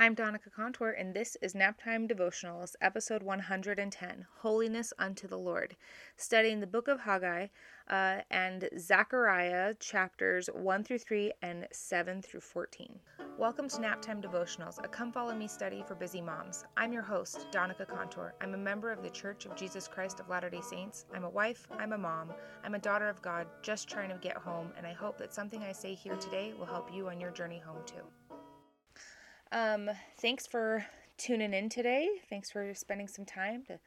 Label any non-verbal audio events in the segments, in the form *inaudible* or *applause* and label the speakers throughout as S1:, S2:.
S1: I'm Donica Contour, and this is Naptime Devotionals, episode 110 Holiness unto the Lord, studying the book of Haggai uh, and Zechariah chapters 1 through 3 and 7 through 14. Welcome to Naptime Devotionals, a come follow me study for busy moms. I'm your host, Donica Contour. I'm a member of the Church of Jesus Christ of Latter day Saints. I'm a wife, I'm a mom, I'm a daughter of God, just trying to get home, and I hope that something I say here today will help you on your journey home too. Um, thanks for tuning in today. Thanks for spending some time to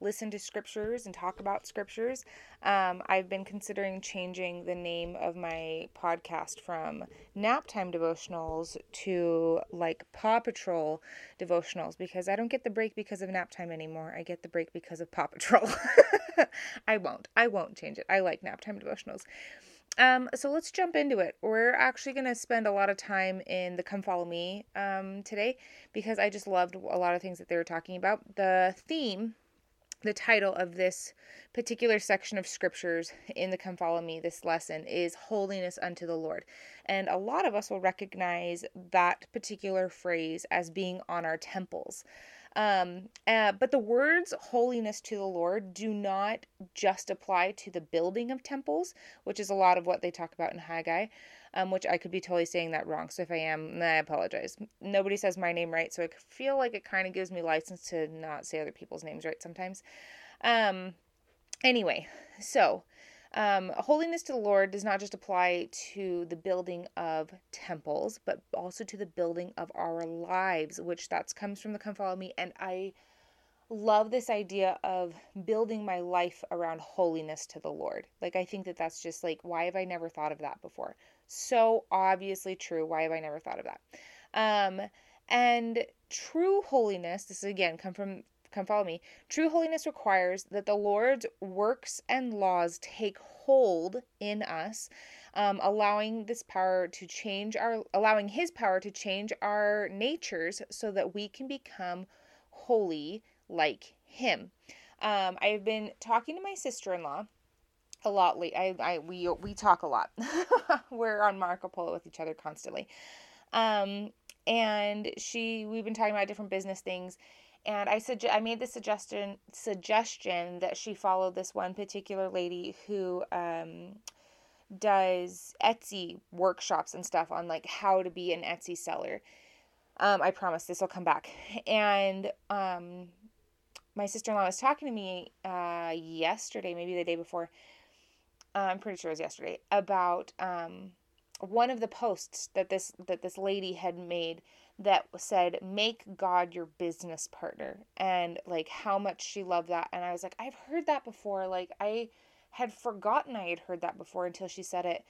S1: listen to scriptures and talk about scriptures. Um, I've been considering changing the name of my podcast from Naptime Devotionals to like Paw Patrol Devotionals because I don't get the break because of nap time anymore. I get the break because of Paw Patrol. *laughs* I won't. I won't change it. I like Naptime Devotionals. Um, so let's jump into it. We're actually going to spend a lot of time in the Come Follow Me um, today because I just loved a lot of things that they were talking about. The theme, the title of this particular section of scriptures in the Come Follow Me, this lesson, is Holiness unto the Lord. And a lot of us will recognize that particular phrase as being on our temples. Um, uh, but the words holiness to the Lord do not just apply to the building of temples, which is a lot of what they talk about in Haggai, um, which I could be totally saying that wrong. So if I am, I apologize. Nobody says my name right, so I feel like it kind of gives me license to not say other people's names right sometimes. Um, anyway, so um, holiness to the Lord does not just apply to the building of temples, but also to the building of our lives, which that comes from the Come Follow Me. And I love this idea of building my life around holiness to the Lord. Like, I think that that's just like, why have I never thought of that before? So obviously true. Why have I never thought of that? Um, and true holiness, this again come from come follow me. True holiness requires that the Lord's works and laws take hold in us, um, allowing this power to change our, allowing His power to change our natures so that we can become holy like Him. Um, I've been talking to my sister-in-law a lot late. I, I we we talk a lot. *laughs* We're on Marco Polo with each other constantly. Um, and she we've been talking about different business things and I suggest I made the suggestion suggestion that she follow this one particular lady who um, does Etsy workshops and stuff on like how to be an Etsy seller. Um, I promise this will come back. And um, my sister in law was talking to me uh, yesterday, maybe the day before. Uh, I'm pretty sure it was yesterday about um, one of the posts that this that this lady had made that said make god your business partner and like how much she loved that and i was like i've heard that before like i had forgotten i had heard that before until she said it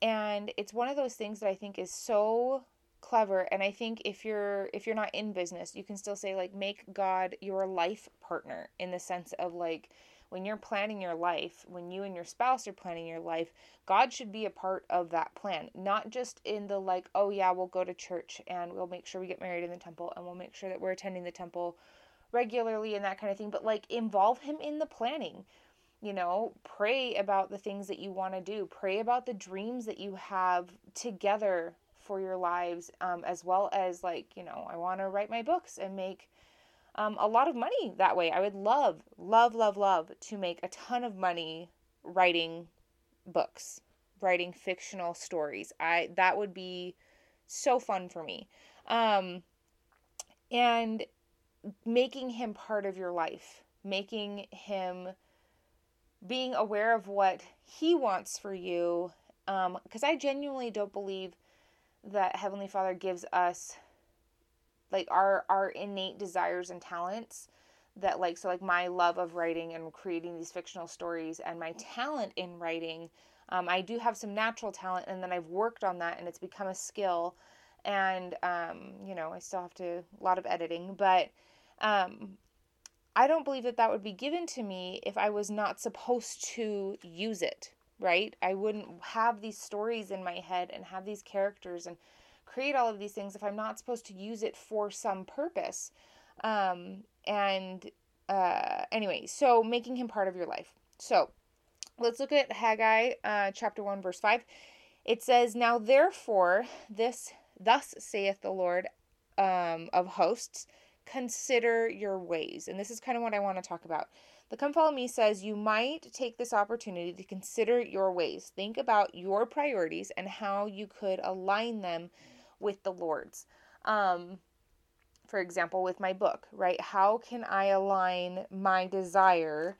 S1: and it's one of those things that i think is so clever and i think if you're if you're not in business you can still say like make god your life partner in the sense of like when you're planning your life, when you and your spouse are planning your life, God should be a part of that plan. Not just in the like, oh yeah, we'll go to church and we'll make sure we get married in the temple and we'll make sure that we're attending the temple regularly and that kind of thing, but like involve him in the planning. You know, pray about the things that you want to do. Pray about the dreams that you have together for your lives, um, as well as like, you know, I want to write my books and make um, a lot of money that way. I would love, love, love, love to make a ton of money writing books, writing fictional stories. I that would be so fun for me. Um, and making him part of your life, making him being aware of what he wants for you. Because um, I genuinely don't believe that Heavenly Father gives us like our our innate desires and talents that like so like my love of writing and creating these fictional stories and my talent in writing um, i do have some natural talent and then i've worked on that and it's become a skill and um, you know i still have to a lot of editing but um, i don't believe that that would be given to me if i was not supposed to use it right? I wouldn't have these stories in my head and have these characters and create all of these things if I'm not supposed to use it for some purpose. Um, and uh, anyway, so making him part of your life. So let's look at Haggai uh, chapter 1, verse 5. It says, Now therefore, this, thus saith the Lord, um, of hosts, consider your ways. And this is kind of what I want to talk about. The Come Follow Me says you might take this opportunity to consider your ways. Think about your priorities and how you could align them with the Lord's. Um, for example, with my book, right? How can I align my desire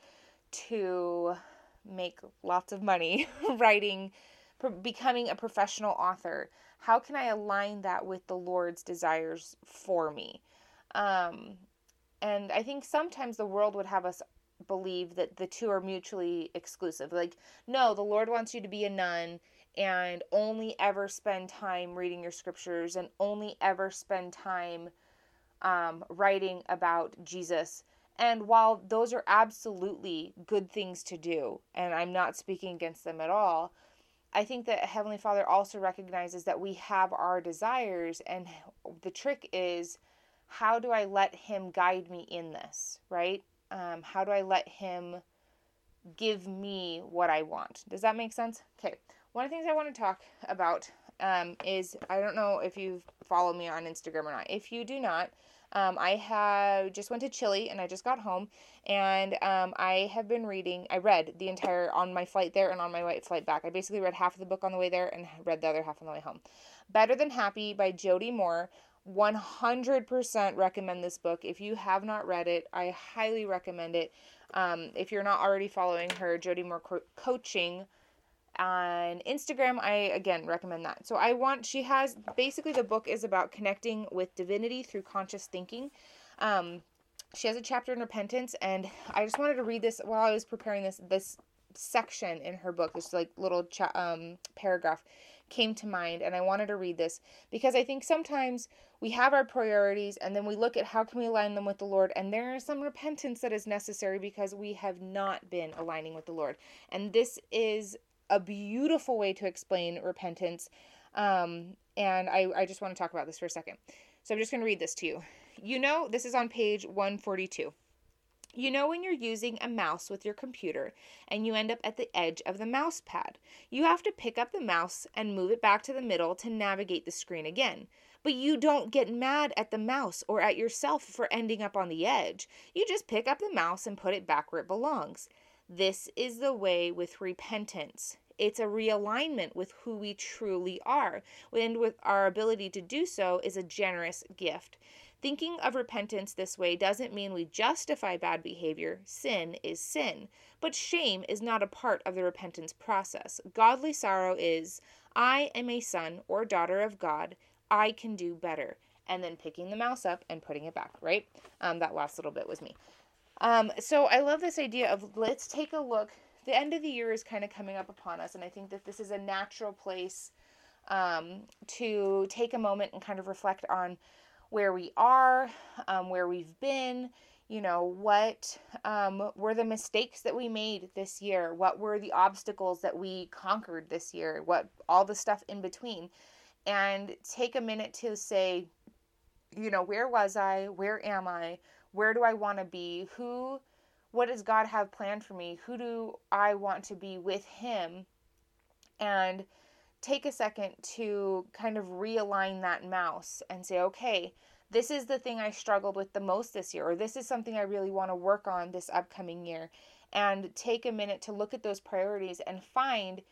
S1: to make lots of money *laughs* writing, becoming a professional author? How can I align that with the Lord's desires for me? Um, and I think sometimes the world would have us believe that the two are mutually exclusive. Like, no, the Lord wants you to be a nun and only ever spend time reading your scriptures and only ever spend time um, writing about Jesus. And while those are absolutely good things to do, and I'm not speaking against them at all, I think that Heavenly Father also recognizes that we have our desires, and the trick is how do I let Him guide me in this, right? Um, how do I let Him give me what I want? Does that make sense? Okay. One of the things I want to talk about um, is I don't know if you follow me on Instagram or not. If you do not, um, I have just went to Chile and I just got home, and um, I have been reading. I read the entire on my flight there and on my white flight back. I basically read half of the book on the way there and read the other half on the way home. Better Than Happy by Jody Moore. 100% recommend this book. If you have not read it, I highly recommend it. Um, if you're not already following her, Jody Moore Co- Coaching on Instagram, I again recommend that. So I want, she has basically the book is about connecting with divinity through conscious thinking. Um, she has a chapter in repentance, and I just wanted to read this while I was preparing this this section in her book. This like little cha- um, paragraph came to mind and I wanted to read this because I think sometimes we have our priorities and then we look at how can we align them with the Lord and there is some repentance that is necessary because we have not been aligning with the Lord. And this is a beautiful way to explain repentance. Um, and I, I just want to talk about this for a second. So I'm just going to read this to you. You know, this is on page 142. You know, when you're using a mouse with your computer and you end up at the edge of the mouse pad, you have to pick up the mouse and move it back to the middle to navigate the screen again. But you don't get mad at the mouse or at yourself for ending up on the edge. You just pick up the mouse and put it back where it belongs. This is the way with repentance. It's a realignment with who we truly are, and with our ability to do so is a generous gift. Thinking of repentance this way doesn't mean we justify bad behavior. Sin is sin. But shame is not a part of the repentance process. Godly sorrow is, I am a son or daughter of God. I can do better. And then picking the mouse up and putting it back, right? Um, that last little bit was me. Um, so I love this idea of let's take a look. The end of the year is kind of coming up upon us, and I think that this is a natural place um, to take a moment and kind of reflect on where we are, um, where we've been, you know, what um, were the mistakes that we made this year? What were the obstacles that we conquered this year? What all the stuff in between? And take a minute to say, you know, where was I? Where am I? Where do I want to be? Who, what does God have planned for me? Who do I want to be with Him? And take a second to kind of realign that mouse and say, okay, this is the thing I struggled with the most this year, or this is something I really want to work on this upcoming year. And take a minute to look at those priorities and find,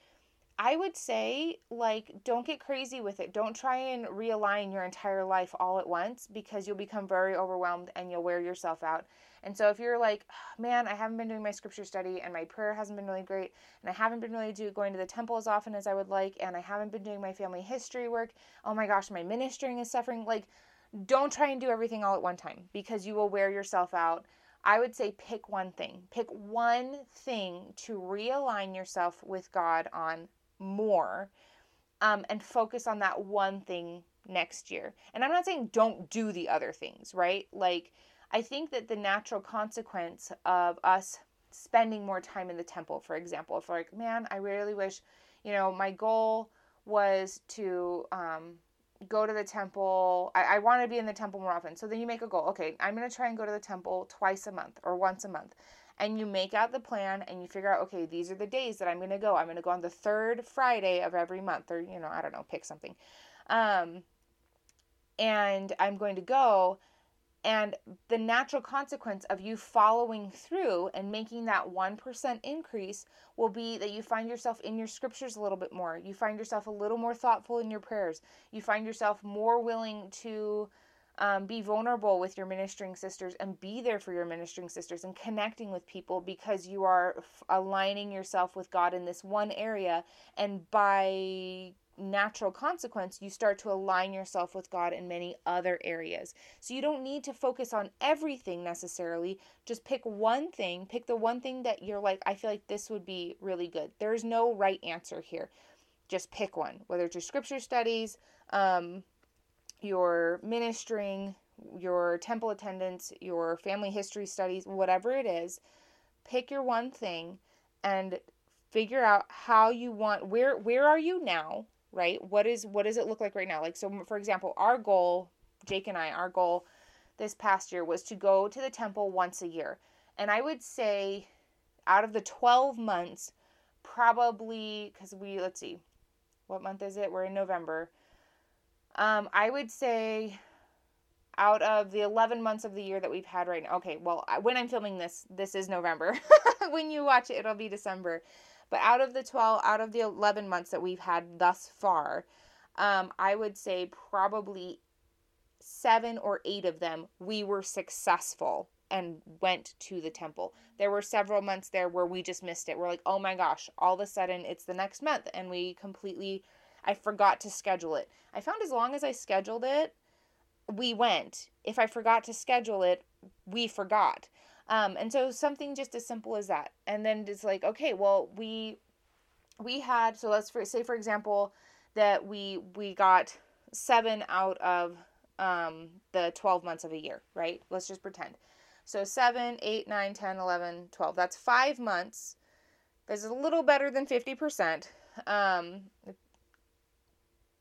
S1: I would say, like, don't get crazy with it. Don't try and realign your entire life all at once because you'll become very overwhelmed and you'll wear yourself out. And so if you're like, man, I haven't been doing my scripture study and my prayer hasn't been really great and I haven't been really do, going to the temple as often as I would like and I haven't been doing my family history work, oh my gosh, my ministering is suffering. Like, don't try and do everything all at one time because you will wear yourself out. I would say pick one thing. Pick one thing to realign yourself with God on more um, and focus on that one thing next year. And I'm not saying don't do the other things, right? Like, I think that the natural consequence of us spending more time in the temple, for example, if like, man, I really wish, you know, my goal was to um, go to the temple. I, I want to be in the temple more often. So then you make a goal. Okay, I'm going to try and go to the temple twice a month or once a month. And you make out the plan and you figure out, okay, these are the days that I'm going to go. I'm going to go on the third Friday of every month, or, you know, I don't know, pick something. Um, and I'm going to go. And the natural consequence of you following through and making that 1% increase will be that you find yourself in your scriptures a little bit more. You find yourself a little more thoughtful in your prayers. You find yourself more willing to um, be vulnerable with your ministering sisters and be there for your ministering sisters and connecting with people because you are f- aligning yourself with God in this one area. And by natural consequence, you start to align yourself with God in many other areas. So you don't need to focus on everything necessarily. Just pick one thing, pick the one thing that you're like, I feel like this would be really good. There's no right answer here. Just pick one, whether it's your scripture studies, um, your ministering, your temple attendance, your family history studies, whatever it is. Pick your one thing and figure out how you want where where are you now right? What is what does it look like right now? Like so for example, our goal, Jake and I, our goal this past year was to go to the temple once a year. And I would say out of the 12 months, probably cuz we let's see. What month is it? We're in November. Um I would say out of the 11 months of the year that we've had right now. Okay, well, when I'm filming this, this is November. *laughs* when you watch it, it'll be December. But out of the 12, out of the 11 months that we've had thus far, um, I would say probably seven or eight of them we were successful and went to the temple. There were several months there where we just missed it. We're like, oh my gosh, all of a sudden it's the next month and we completely, I forgot to schedule it. I found as long as I scheduled it, we went. If I forgot to schedule it, we forgot. Um, and so something just as simple as that. And then it's like, okay, well, we we had so let's for, say for example that we we got seven out of um, the 12 months of a year, right? Let's just pretend. So 7, 8, 9, 10, 11, 12. That's five months. That's a little better than 50%. Um,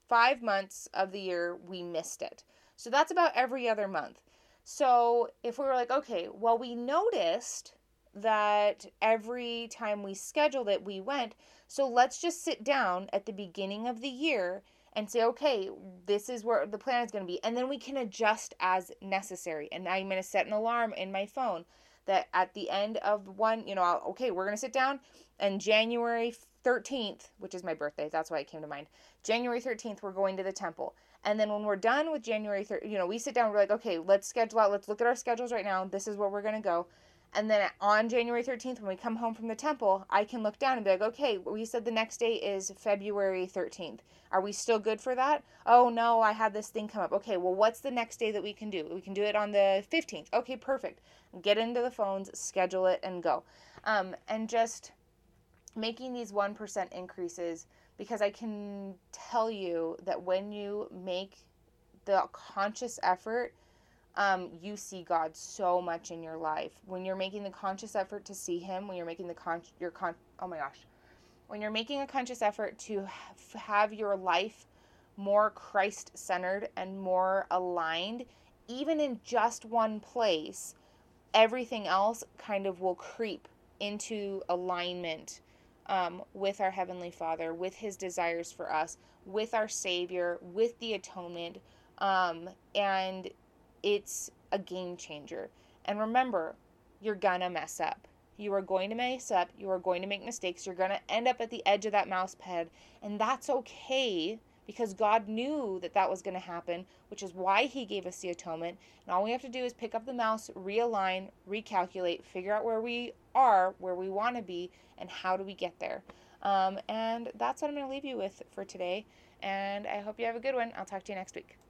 S1: five months of the year, we missed it. So that's about every other month. So if we were like, okay, well, we noticed that every time we scheduled it, we went. So let's just sit down at the beginning of the year and say, okay, this is where the plan is going to be. And then we can adjust as necessary. And I'm going to set an alarm in my phone that at the end of one, you know, okay, we're going to sit down and January 13th, which is my birthday, that's why it came to mind. January 13th, we're going to the temple. And then when we're done with January 3rd, you know, we sit down, we're like, okay, let's schedule out, let's look at our schedules right now. This is where we're going to go. And then on January 13th, when we come home from the temple, I can look down and be like, okay, we said the next day is February 13th. Are we still good for that? Oh, no, I had this thing come up. Okay, well, what's the next day that we can do? We can do it on the 15th. Okay, perfect. Get into the phones, schedule it, and go. Um, and just making these 1% increases because I can tell you that when you make the conscious effort, um, you see God so much in your life. When you're making the conscious effort to see Him, when you're making the con, your con, oh my gosh, when you're making a conscious effort to have your life more Christ centered and more aligned, even in just one place, everything else kind of will creep into alignment um, with our Heavenly Father, with His desires for us, with our Savior, with the atonement. Um, and it's a game changer. And remember, you're gonna mess up. You are going to mess up. You are going to make mistakes. You're to end up at the edge of that mouse pad. And that's okay because God knew that that was going to happen, which is why He gave us the atonement. And all we have to do is pick up the mouse, realign, recalculate, figure out where we are, where we want to be, and how do we get there. Um, and that's what I'm going to leave you with for today. And I hope you have a good one. I'll talk to you next week.